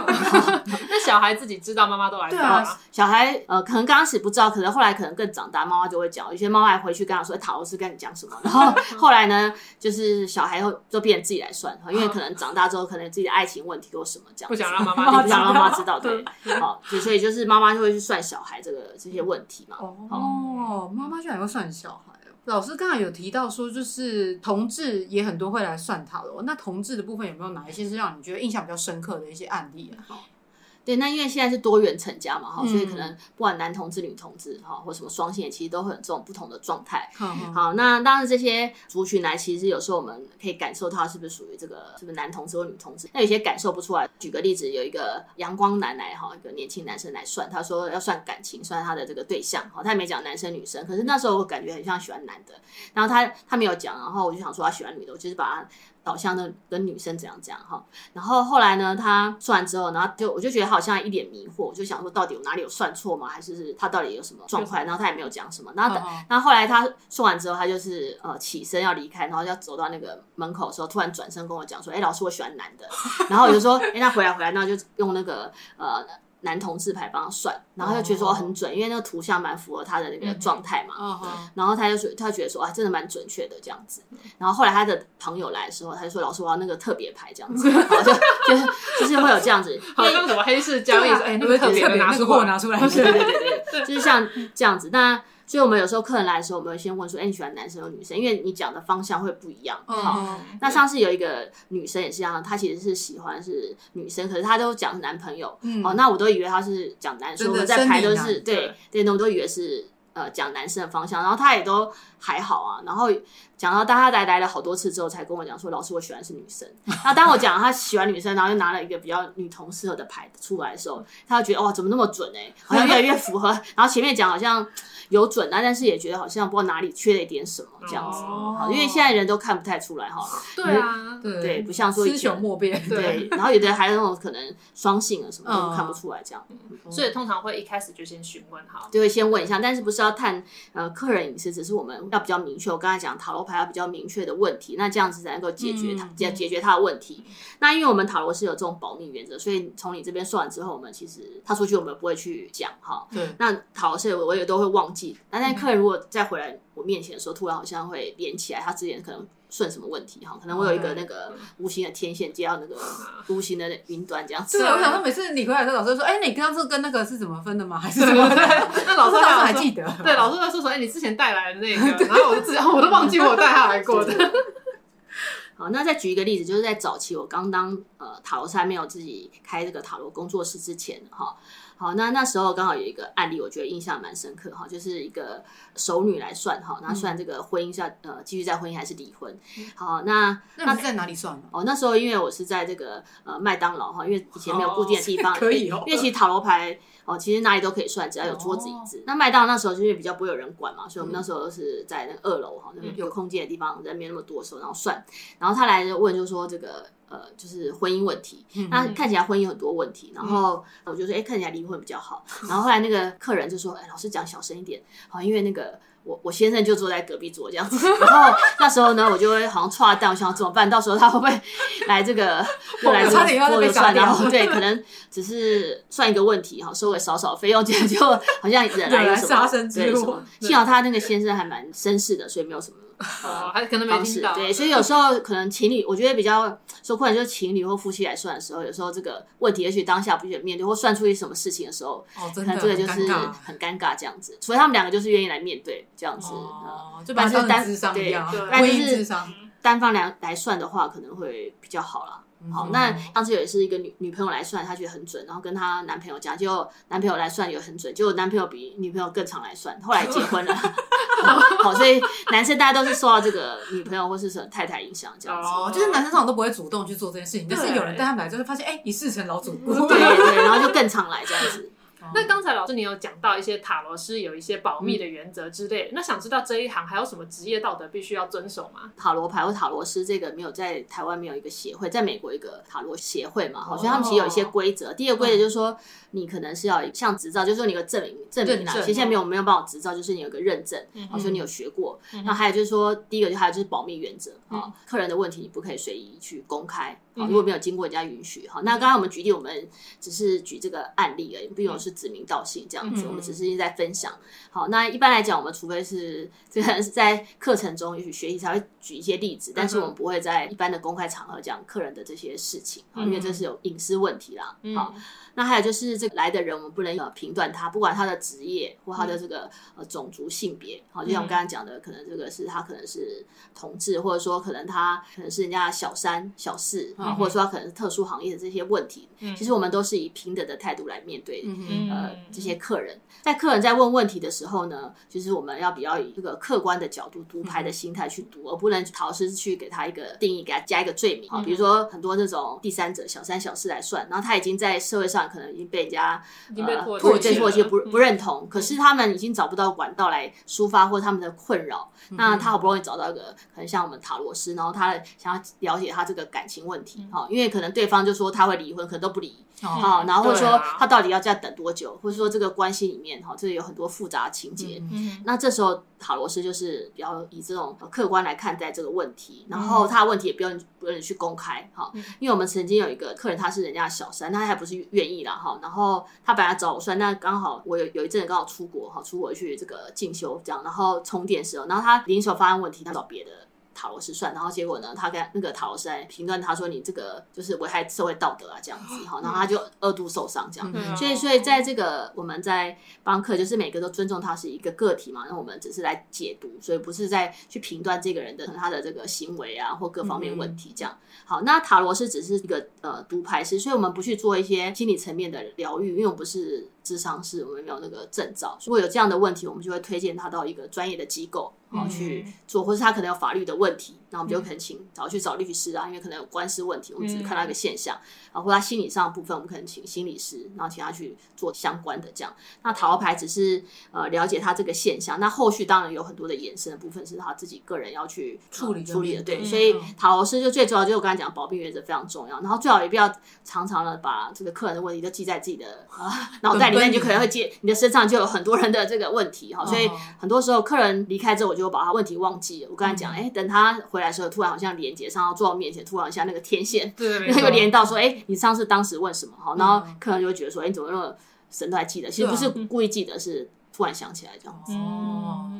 那小孩自己知道妈妈都来算吗？小孩呃，可能刚开始不知道，可能后来可能更长大，妈妈就会讲。有些妈妈还回去跟他说，塔罗师跟你讲什么？(laughs) 然后后来呢，就是小孩会就变成自己来算，因为可能长大之后，可能自己的爱情问题或什么这样，不想让妈妈，不想让妈妈知道，对，好，所以就是妈妈就会去算小孩这个这些问题嘛。哦。哦，妈妈居然会算小孩！老师刚才有提到说，就是同志也很多会来算塔罗。那同志的部分有没有哪一些是让你觉得印象比较深刻的一些案例啊？对，那因为现在是多元成家嘛，哈，所以可能不管男同志、女同志，哈，或什么双性恋，其实都会有这种不同的状态。嗯、好，那当然这些族群来，其实有时候我们可以感受到是不是属于这个是不是男同志或女同志。那有些感受不出来。举个例子，有一个阳光男来哈，一个年轻男生来算，他说要算感情，算他的这个对象，哈，他也没讲男生女生，可是那时候我感觉很像喜欢男的，然后他他没有讲，然后我就想说他喜欢女的，我就是把他。导向的跟女生怎样怎样哈，然后后来呢，他算完之后，然后就我就觉得好像一脸迷惑，我就想说到底我哪里有算错吗？还是是他到底有什么状况？然后他也没有讲什么。然后等，然后后来他说完之后，他就是呃起身要离开，然后要走到那个门口的时候，突然转身跟我讲说：“哎，老师，我喜欢男的。”然后我就说：“哎，那回来回来，那就用那个呃。”男同志牌帮他算，然后他就觉得说很准，因为那个图像蛮符合他的那个状态嘛。然后他就说，他觉得说啊，真的蛮准确的这样子。然后后来他的朋友来的时候，他就说老师我要那个特别牌这样子，然后就就是就是会有这样子，(laughs) 好像什么黑市交易，哎，那个特别的拿出货拿出来，对对对对，就是像这样子。那所以我们有时候客人来的时候，我们会先问说，哎，你喜欢男生或女生？因为你讲的方向会不一样。好，那上次有一个女生也是一样，她其实是喜欢是女生，可是她都讲男朋友。哦，那我都以为她是讲男生，我们在排都是对对，那我都以为是。呃，讲男生的方向，然后她也都还好啊。然后讲到当他来来了好多次之后，才跟我讲说：“老师，我喜欢是女生。”那当我讲他喜欢女生，然后又拿了一个比较女同适合的牌出来的时候，他就觉得哇，怎么那么准哎，(laughs) 好像越来越符合。然后前面讲好像有准啊，但是也觉得好像不知道哪里缺了一点什么这样子。好，因为现在人都看不太出来哈。对啊，对，不像说以前莫辨。对，然后有的人还有那种可能双性啊什么都看不出来这样。所以通常会一开始就先询问哈，就会先问一下，但是不是要探呃客人隐私，只是我们要比较明确。我刚才讲塔罗牌要比较明确的问题，那这样子才能够解决它解解决他的问题。那因为我们塔罗是有这种保密原则，所以从你这边算完之后，我们其实他出去我们不会去讲哈。对。那塔罗是我也都会忘记，那那客人如果再回来我面前的时候，突然好像会连起来，他之前可能。顺什么问题哈？可能我有一个那个无形的天线接到那个无形的云端这样子。对，我想说每次你回来的时候，老师说：“哎，你刚刚是跟那个是怎么分的吗？还是什么？” (laughs) 那老师老师还记得？对，老师在说说：“哎，你之前带来的那个。(laughs) ”然后我就然后我都忘记我带他来过的。(laughs) 好，那再举一个例子，就是在早期我刚当呃塔罗师还没有自己开这个塔罗工作室之前哈。好，那那时候刚好有一个案例，我觉得印象蛮深刻哈，就是一个熟女来算哈，然后算这个婚姻是呃继续在婚姻还是离婚。好，那那在哪里算呢？哦，那时候因为我是在这个呃麦当劳哈，因为以前没有固定的地方，可以哦。因为其实塔罗牌哦，其实哪里都可以算，只要有桌子椅子。那麦当劳那时候就是比较不会有人管嘛，所以我们那时候是在那个二楼哈，那边有空间的地方，人没那么多的时候，然后算。然后他来问就说这个。呃，就是婚姻问题，那看起来婚姻很多问题，然后我就说，哎，看起来离婚比较好。然后后来那个客人就说，哎，老师讲小声一点，好，因为那个我我先生就坐在隔壁桌这样子。然后那时候呢，我就会好像剉蛋，我想怎么办？到时候他会不会来这个 (laughs) 又来这个或者算？然后对，(laughs) 可能只是算一个问题哈，收个少少费用，(laughs) 这样就好像惹来有什么对什么。幸好他那个先生还蛮绅士的，所以没有什么。(laughs) 哦，还可能没听到。对，所以有时候可能情侣，我觉得比较说，或者就是情侣或夫妻来算的时候，有时候这个问题，也许当下不愿意面对，或算出一什么事情的时候，哦，真的，可能这个就是很尴尬这样子。除非他们两个就是愿意来面对这样子，哦，就把是单对，但是单方来来算的话，可能会比较好啦。好，那上次也是一个女女朋友来算，她觉得很准，然后跟她男朋友讲，结果男朋友来算也很准，结果男朋友比女朋友更常来算，后来结婚了。(laughs) 好，所以男生大家都是受到这个女朋友或是什么太太影响，这样子。哦，就是男生通常都不会主动去做这件事情，但是有人带他们来，就会发现，哎，一事成老主顾。(laughs) 对对，然后就更常来这样子。那刚才老师你有讲到一些塔罗师有一些保密的原则之类，那想知道这一行还有什么职业道德必须要遵守吗？塔罗牌或塔罗师这个没有在台湾没有一个协会，在美国一个塔罗协会嘛，好，所以他们其实有一些规则。第一个规则就是说，你可能是要像执照，就是说你有个证明证明啦。其实现在没有没有办法执照，就是你有个认证，好，说你有学过。那还有就是说，第一个就还有就是保密原则啊，客人的问题你不可以随意去公开。好，如果没有经过人家允许，好，那刚刚我们举例，我们只是举这个案例而已，并不是指名道姓这样子，我们只是在分享。好，那一般来讲，我们除非是这个是在课程中也许学习才会举一些例子，但是我们不会在一般的公开场合讲客人的这些事情，因为这是有隐私问题啦。好。那还有就是这个来的人，我们不能呃评断他，不管他的职业或他的这个呃种族性别，好，就像我刚刚讲的，可能这个是他可能是同志，或者说可能他可能是人家小三小四啊，或者说他可能是特殊行业的这些问题，其实我们都是以平等的态度来面对呃这些客人。在客人在问问题的时候呢，其实我们要比较以这个客观的角度读牌的心态去读，而不能陶师去给他一个定义，给他加一个罪名。啊，比如说很多这种第三者小三小四来算，然后他已经在社会上。可能已经被人家呃唾弃，或者不不认同，可是他们已经找不到管道来抒发或他们的困扰。那他好不容易找到一个可能像我们塔罗师，然后他想要了解他这个感情问题，哈，因为可能对方就说他会离婚，可能都不离，好，然后或者说他到底要再等多久，或者说这个关系里面哈，这里有很多复杂的情节。嗯那这时候塔罗斯就是比较以这种客观来看待这个问题，然后他的问题也不用不用去公开哈，因为我们曾经有一个客人，他是人家的小三，他还不是愿意啦哈，然后他本来找我算，那刚好我有有一阵子刚好出国哈，出国去这个进修这样，然后充电时候，然后他临时发生问题，他找别的。塔罗师算，然后结果呢，他跟那个塔罗师来评断，他说你这个就是危害社会道德啊，这样子哈，然后他就二度受伤这样，嗯所以所以在这个我们在帮客，就是每个都尊重他是一个个体嘛，那我们只是来解读，所以不是在去评断这个人的他的这个行为啊或各方面问题这样。好，那塔罗师只是一个呃读牌师，所以我们不去做一些心理层面的疗愈，因为我们不是智商师，我们没有那个证照。如果有这样的问题，我们就会推荐他到一个专业的机构。好去做，或是他可能有法律的问题，那我们就可能请找去找律师啊，因为可能有官司问题，我们只是看到一个现象啊，或他心理上的部分，我们可能请心理师，然后请他去做相关的这样。那塔罗牌只是呃了解他这个现象，那后续当然有很多的延伸的部分是他自己个人要去处理处理的，对，嗯所以塔罗师就最主要就是我刚才讲的保命原则非常重要，然后最好也不要常常的把这个客人的问题都记在自己的啊 (laughs) 脑袋里面，你就可能会接你的身上就有很多人的这个问题哈，所以很多时候客人离开之后，我就把他问题忘记了。我刚才讲，哎，等他回来的时候，突然好像连接上，坐到我面前，突然一下那个天线，对，没然后又连到说，哎，你上次当时问什么？哈，然后客人就会觉得说，哎，你怎么那么神都还记得？其实不是故意记得，是突然想起来这样子。哦，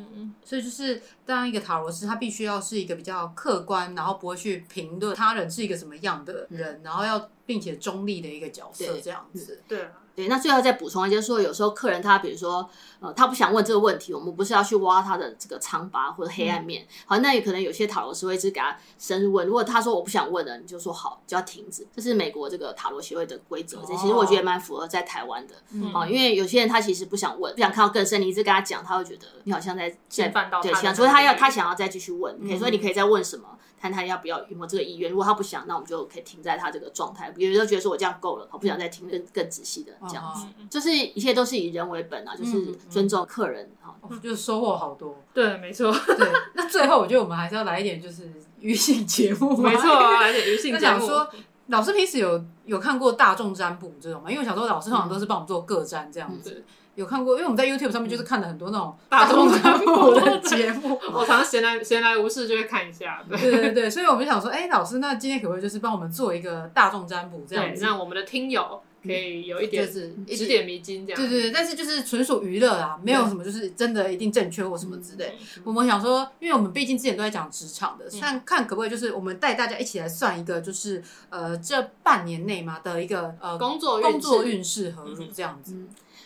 所以就是当一个塔罗师，他必须要是一个比较客观，然后不会去评论他人是一个什么样的人，然后要并且中立的一个角色这样子。对。对，那最后再补充一下，就是说有时候客人他比如说，呃，他不想问这个问题，我们不是要去挖他的这个疮疤或者黑暗面，好，那也可能有些塔罗师会一直给他深入问。如果他说我不想问了，你就说好，就要停止。这是美国这个塔罗协会的规则，这其实我觉得蛮符合在台湾的。好，因为有些人他其实不想问，不想看到更深，你一直跟他讲，他会觉得你好像在在侵犯到对，想说他要他想要再继续问，你可以说你可以再问什么。看他要不要有没有这个意愿，如果他不想，那我们就可以停在他这个状态。有人觉得说我这样够了，我不想再听更更仔细的这样子，就是一切都是以人为本啊，就是尊重客人哈。就是收获好多。对，没错。对，那最后我觉得我们还是要来一点就是娱性节目，没错，来点娱性节目。说老师平时有有看过大众占卜这种吗？因为我想说老师通常都是帮我们做个占这样子。有看过，因为我们在 YouTube 上面就是看了很多那种大众占卜的节目，(laughs) 我常常闲来闲来无事就会看一下。对对对对，所以我们想说，哎，老师，那今天可不可以就是帮我们做一个大众占卜这样子，让我们的听友可以有一点就是指点迷津这样。对对对，但是就是纯属娱乐啊，没有什么就是真的一定正确或什么之类。我们想说，因为我们毕竟之前都在讲职场的，看看可不可以就是我们带大家一起来算一个，就是呃这半年内嘛的一个呃工作工作运势何如这样子。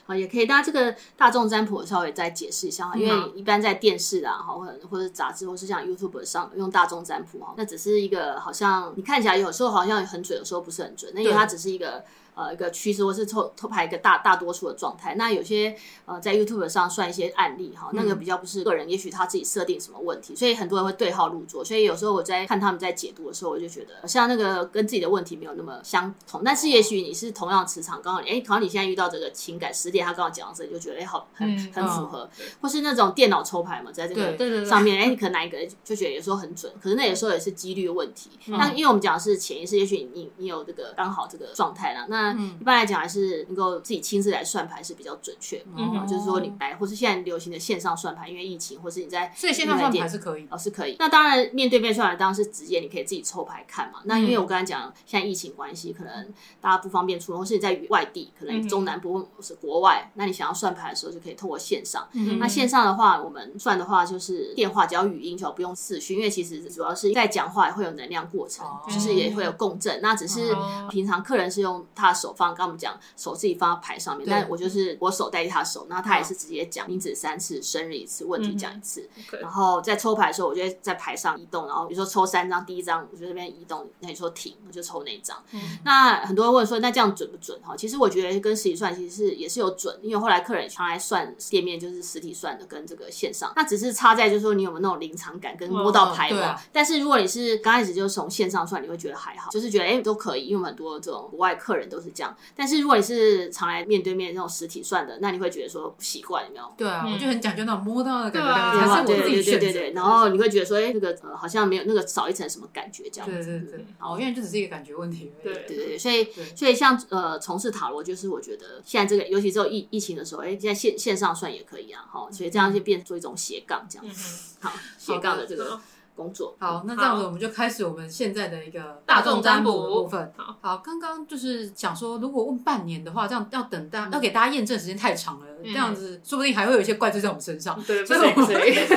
啊，也可以。大家这个大众占卜稍微再解释一下，因为一般在电视啊，哈，或者或者杂志，或是像 YouTube 上用大众占卜哈，那只是一个好像你看起来有时候好像很准，有时候不是很准，那因为它只是一个。呃，一个趋势，或是抽偷拍一个大大多数的状态。那有些呃，在 YouTube 上算一些案例哈，那个比较不是个人，也许他自己设定什么问题，所以很多人会对号入座。所以有时候我在看他们在解读的时候，我就觉得像那个跟自己的问题没有那么相同。但是也许你是同样磁场，刚好哎，好像你现在遇到这个情感失恋，他刚好讲到这里，就觉得哎，好很很符合。或是那种电脑抽牌嘛，在这个上面，哎，你可能哪一个就觉得有时候很准，可是那有时候也是几率的问题。那因为我们讲的是潜意识，也许你你有这个刚好这个状态啦。那一般来讲还是能够自己亲自来算牌是比较准确，嗯，就是说你来，或是现在流行的线上算牌，因为疫情，或是你在所以线上算牌是可以，哦是可以。那当然面对面算牌当然是直接，你可以自己抽牌看嘛。那因为我刚才讲现在疫情关系，可能大家不方便出门，或是你在外地，可能中南部或是国外，那你想要算牌的时候就可以透过线上。那线上的话，我们算的话就是电话，只要语音就好，不用视讯，因为其实主要是在讲话也会有能量过程，就是也会有共振。那只是平常客人是用他的手放，刚我们讲。手自己放到牌上面，但我就是我手代替他手，然后他也是直接讲名字三次，生日一次，问题讲一次，然后在抽牌的时候，我就会在牌上移动，然后比如说抽三张，第一张我就这边移动，那你说停，我就抽那一张。那很多人问说，那这样准不准？哈，其实我觉得跟实体算其实是也是有准，因为后来客人常来算店面就是实体算的跟这个线上，那只是差在就是说你有没有那种临场感跟摸到牌嘛。但是如果你是刚开始就是从线上算，你会觉得还好，就是觉得哎都可以，因为很多这种国外客人都是。是这样。但是如果你是常来面对面那种实体算的，那你会觉得说不习惯，有没有？对啊，嗯、我就很讲究那种摸到的感觉，还是我自己选择。对对对对，然后你会觉得说，哎，那个、呃、好像没有那个少一层什么感觉这样子。对对对，哦，因为就只是一个感觉问题而已。对对对对，所以所以像呃从事塔罗，就是我觉得现在这个，尤其是疫疫情的时候，哎，现在线线上算也可以啊，哈，所以这样就变做一种斜杠这样子。好，斜杠的这个。工作好，那这样子我们就开始我们现在的一个大众占卜的部分。好，刚刚就是想说，如果问半年的话，这样要等大要给大家验证时间太长了，这样子说不定还会有一些怪罪在我们身上。对，所以我们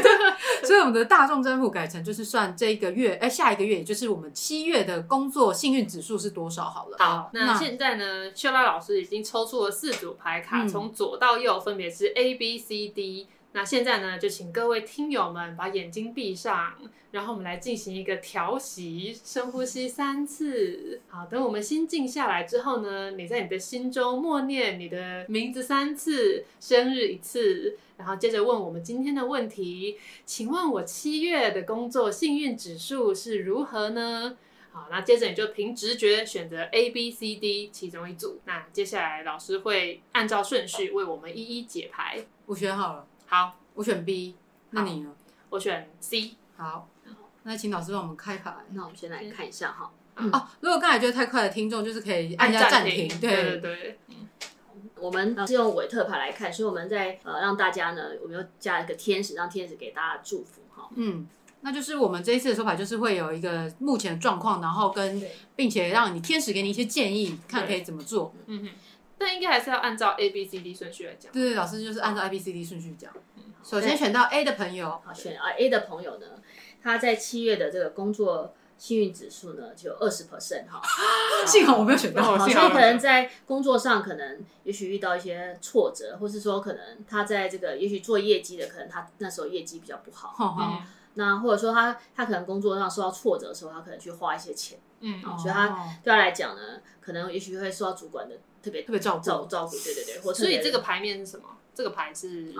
(laughs) 所以我们的大众占卜改成就是算这个月，哎，下一个月，也就是我们七月的工作幸运指数是多少好了。好，那现在呢，秀拉老师已经抽出了四组牌卡，从左到右分别是 A、B、C、D。那现在呢，就请各位听友们把眼睛闭上，然后我们来进行一个调息，深呼吸三次。好，等我们心静下来之后呢，你在你的心中默念你的名字三次，生日一次，然后接着问我们今天的问题。请问我七月的工作幸运指数是如何呢？好，那接着你就凭直觉选择 A、B、C、D 其中一组。那接下来老师会按照顺序为我们一一解牌。我选好了。好，我选 B，那你呢？我选 C。好，那请老师帮我们开牌。那我们先来看一下哈。哦，如果刚才觉得太快的听众，就是可以按下暂停。对对对。我们是用韦特牌来看，所以我们在呃让大家呢，我们又加一个天使，让天使给大家祝福哈。嗯，那就是我们这一次的说法，就是会有一个目前的状况，然后跟并且让你天使给你一些建议，看可以怎么做。嗯哼。那应该还是要按照 A B C D 顺序来讲。对对，老师就是按照 A B C D 顺序讲。首先选到 A 的朋友，好，选啊 A 的朋友呢，他在七月的这个工作幸运指数呢就二十 percent 哈。(laughs) 幸好我没有选到，好，所以可能在工作上可能也许遇到一些挫折，或是说可能他在这个也许做业绩的，可能他那时候业绩比较不好。嗯。那或者说他他可能工作上受到挫折的时候，他可能去花一些钱。嗯。所以他对他来讲呢，可能也许会受到主管的。特别特别照照照顾，对对对，所以这个牌面是什么？这个牌是，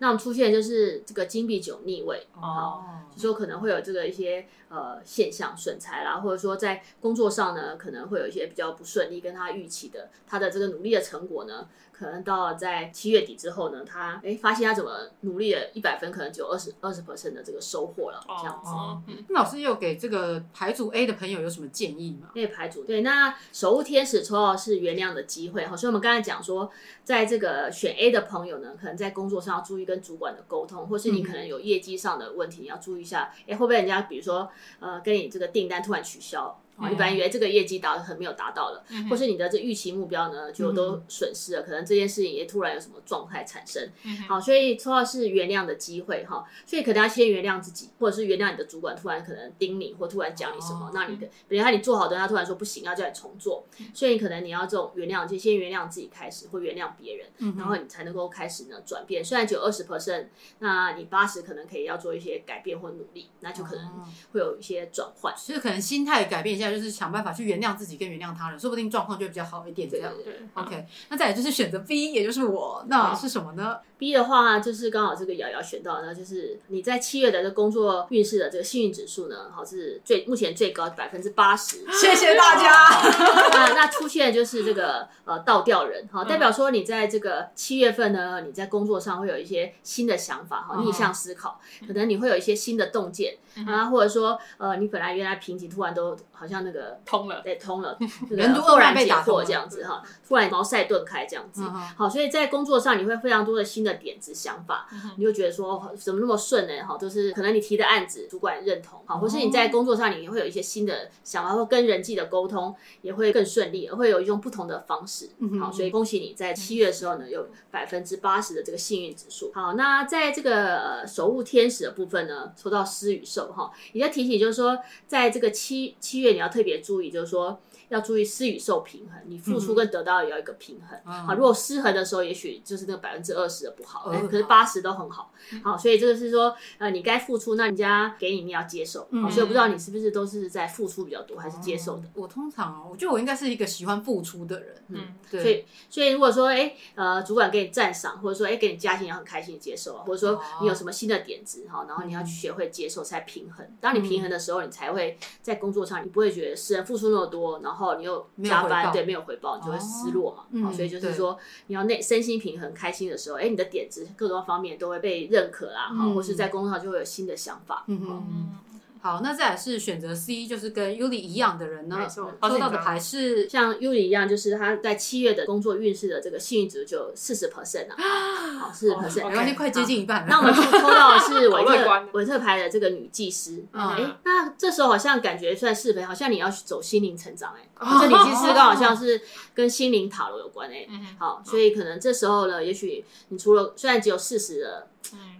那我们出现就是这个金币九逆位，哦，就说可能会有这个一些呃现象损财啦，或者说在工作上呢，可能会有一些比较不顺利，跟他预期的他的这个努力的成果呢。可能到了在七月底之后呢，他哎发现他怎么努力了一百分，可能只有二十二十 percent 的这个收获了，这样子。哦嗯、那老师又给这个牌组 A 的朋友有什么建议吗？那个牌组对，那守护天使抽到是原谅的机会哈，所以我们刚才讲说，在这个选 A 的朋友呢，可能在工作上要注意跟主管的沟通，或是你可能有业绩上的问题，你要注意一下，哎、嗯、会不会人家比如说呃跟你这个订单突然取消。你本来以为这个业绩达很没有达到了，嗯、或是你的这预期目标呢就都损失了，嗯、可能这件事情也突然有什么状态产生。嗯、好，所以抽到是原谅的机会哈，所以可能要先原谅自己，或者是原谅你的主管突然可能盯你，或突然讲你什么，那、哦、你的，比如他你做好的，他突然说不行，要叫你重做，嗯、所以可能你要这种原谅，就先原谅自己开始，或原谅别人，嗯、然后你才能够开始呢转变。虽然只有二十 percent，那你八十可能可以要做一些改变或努力，那就可能会有一些转换，所以可能心态改变一下，就是想办法去。原谅自己跟原谅他人，说不定状况就会比较好一点。这样对，对，对，OK。那再来就是选择 B，也就是我，那是什么呢？B 的话就是刚好这个瑶瑶选到呢，就是你在七月的这工作运势的这个幸运指数呢，好是最目前最高百分之八十。谢谢大家。(laughs) 那那出现就是这个呃倒吊人，好代表说你在这个七月份呢，你在工作上会有一些新的想法，哈逆向思考，可能你会有一些新的洞见啊，或者说呃你本来原来瓶颈突然都好像那个 (laughs) 通了。对，通了，(laughs) 人都突然被打破这样子哈，突然茅塞顿开这样子，好，所以在工作上你会非常多的新的点子想法，你就觉得说怎么那么顺呢？哈，就是可能你提的案子主管认同，好，或是你在工作上你会有一些新的想法，或跟人际的沟通也会更顺利，会有一种不同的方式，好，所以恭喜你在七月的时候呢，有百分之八十的这个幸运指数。好，那在这个守护天使的部分呢，抽到施与受哈，也在提醒就是说，在这个七七月你要特别注意，就是。说要注意施与受平衡，你付出跟得到也要一个平衡。好，如果失衡的时候，也许就是那个百分之二十的不好，可是八十都很好。好，所以这个是说，呃，你该付出，那人家给你，你要接受。好，所以我不知道你是不是都是在付出比较多，还是接受的？我通常，我觉得我应该是一个喜欢付出的人。嗯，对。所以，所以如果说，哎，呃，主管给你赞赏，或者说，哎，给你加薪，你要很开心的接受，或者说你有什么新的点子，哈，然后你要去学会接受，才平衡。当你平衡的时候，你才会在工作上，你不会觉得是付出那么多，然后你又加班，对，没有回报，你就会失落嘛。哦、所以就是说，你要内身心平衡、开心的时候，哎，你的点子各个方面都会被认可啦，哈、嗯，或是在工作上就会有新的想法。嗯嗯。好，那再来是选择 C，就是跟 Yuli 一样的人呢，抽到的牌是像 Yuli 一样，就是他在七月的工作运势的这个幸运值就四十 percent 啊，好，四十 percent，没关系，快接近一半了。那我们抽到的是 (laughs) 维特韦特牌的这个女技师，哎，那这时候好像感觉算是非，好像你要去走心灵成长，哎，这女技师刚好像是跟心灵塔罗有关，哎，好，所以可能这时候呢，也许你除了虽然只有四十的。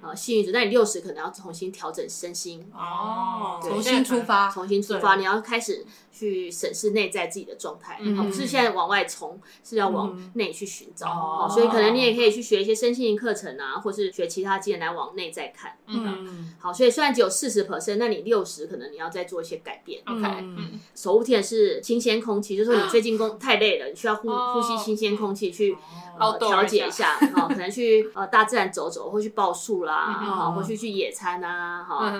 啊，幸运值，那你六十可能要重新调整身心哦，重新出发，重新出发，你要开始去审视内在自己的状态，而不是现在往外冲，是要往内去寻找哦。所以可能你也可以去学一些身心灵课程啊，或是学其他技能来往内在看。嗯，好，所以虽然只有四十 percent，那你六十可能你要再做一些改变。OK，嗯，守护天是新鲜空气，就是说你最近工 (gasps) 太累了，你需要呼呼吸新鲜空气去。呃，调节一下，好，可能去呃大自然走走，或去报树啦，好，或去去野餐啊，哈，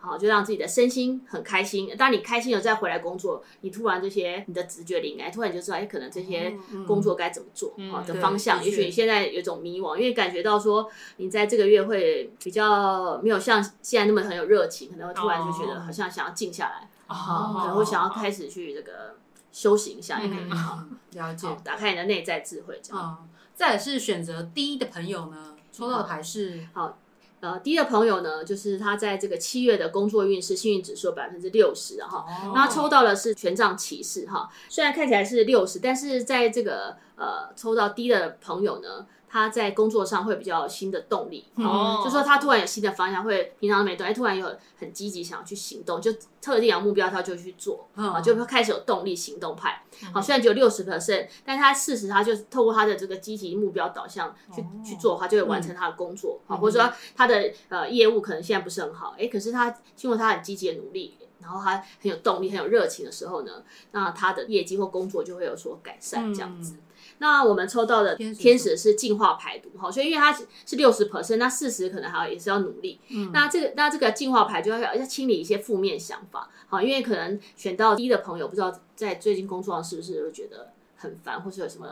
好，就让自己的身心很开心。当你开心了再回来工作，你突然这些你的直觉灵感，突然就知道，哎，可能这些工作该怎么做，好的方向。也许你现在有种迷惘，因为感觉到说你在这个月会比较没有像现在那么很有热情，可能会突然就觉得好像想要静下来，可能会想要开始去这个修行一下，也可以好了解，打开你的内在智慧，这样。再来是选择第一的朋友呢，抽到的牌是好，呃低的朋友呢，就是他在这个七月的工作运势幸运指数百分之六十哈，那他抽到的是权杖骑士哈，虽然看起来是六十，但是在这个呃抽到低的朋友呢。他在工作上会比较有新的动力，哦，就说他突然有新的方向，会平常没动，哎，突然有很积极想要去行动，就特定有目标他就去做，啊，就会开始有动力行动派。好，虽然只有六十 percent，但他事实他就是透过他的这个积极目标导向去去做的话，就会完成他的工作，啊，或者说他的呃业务可能现在不是很好，哎，可是他经过他很积极的努力，然后他很有动力、很有热情的时候呢，那他的业绩或工作就会有所改善，这样子。那我们抽到的天使是净化排毒哈，所以因为它是六十 percent，那四十可能还要也是要努力。嗯，那这个那这个净化排就要要清理一些负面想法，好，因为可能选到低的朋友，不知道在最近工作上是不是会觉得。很烦，或是有什么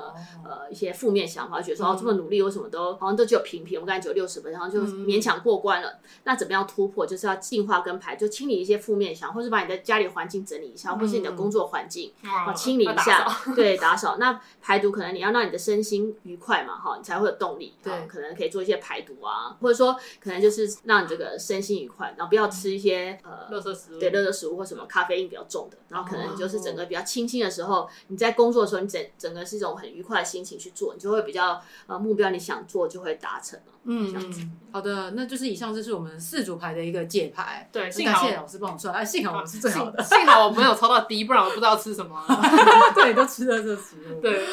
呃一些负面想法，觉得说哦这么努力，为什么都好像都只有平平，我们刚才只有六十分，然后就勉强过关了。那怎么样突破？就是要净化跟排，就清理一些负面想，或是把你的家里环境整理一下，或是你的工作环境啊清理一下，对，打扫。那排毒可能你要让你的身心愉快嘛，哈，你才会有动力。对，可能可以做一些排毒啊，或者说可能就是让你这个身心愉快，然后不要吃一些呃对，垃圾食物或什么咖啡因比较重的，然后可能就是整个比较清新的时候，你在工作的时候你。整个是一种很愉快的心情去做，你就会比较呃目标你想做就会达成了。嗯。好的，那就是以上这是我们四组牌的一个解牌。对，幸好谢谢老师帮我算，哎，幸好我是最好的，幸好我没有抽到 D，不然我不知道吃什么。(laughs) 对，都吃了这食物。对。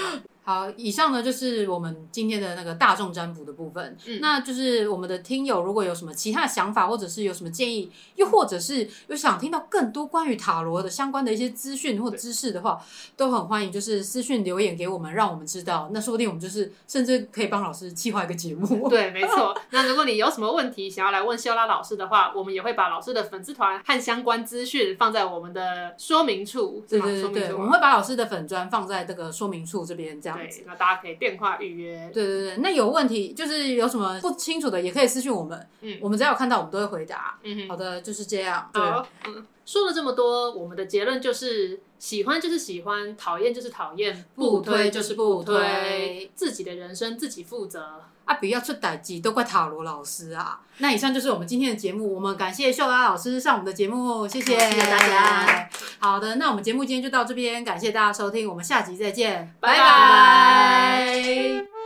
好，以上呢就是我们今天的那个大众占卜的部分。嗯，那就是我们的听友如果有什么其他的想法，或者是有什么建议，又或者是有想听到更多关于塔罗的相关的一些资讯或知识的话，都很欢迎，就是私讯留言给我们，让我们知道。那说不定我们就是甚至可以帮老师计划一个节目。对，没错。那如果你有什么问题想要来问秀拉老师的话，我们也会把老师的粉丝团和相关资讯放在我们的说明处。对对对对，我们会把老师的粉砖放在这个说明处这边，这样。子，那大家可以电话预约。对对对，那有问题就是有什么不清楚的，也可以私信我们。嗯，我们只要有看到，我们都会回答。嗯哼，好的，就是这样。对，嗯，说了这么多，我们的结论就是：喜欢就是喜欢，讨厌就是讨厌，不推就是不推，自己的人生自己负责。啊，不要出代机，都怪塔罗老师啊！那以上就是我们今天的节目，我们感谢秀拉老师上我们的节目，谢谢，谢谢大家。好的，那我们节目今天就到这边，感谢大家收听，我们下集再见，拜拜。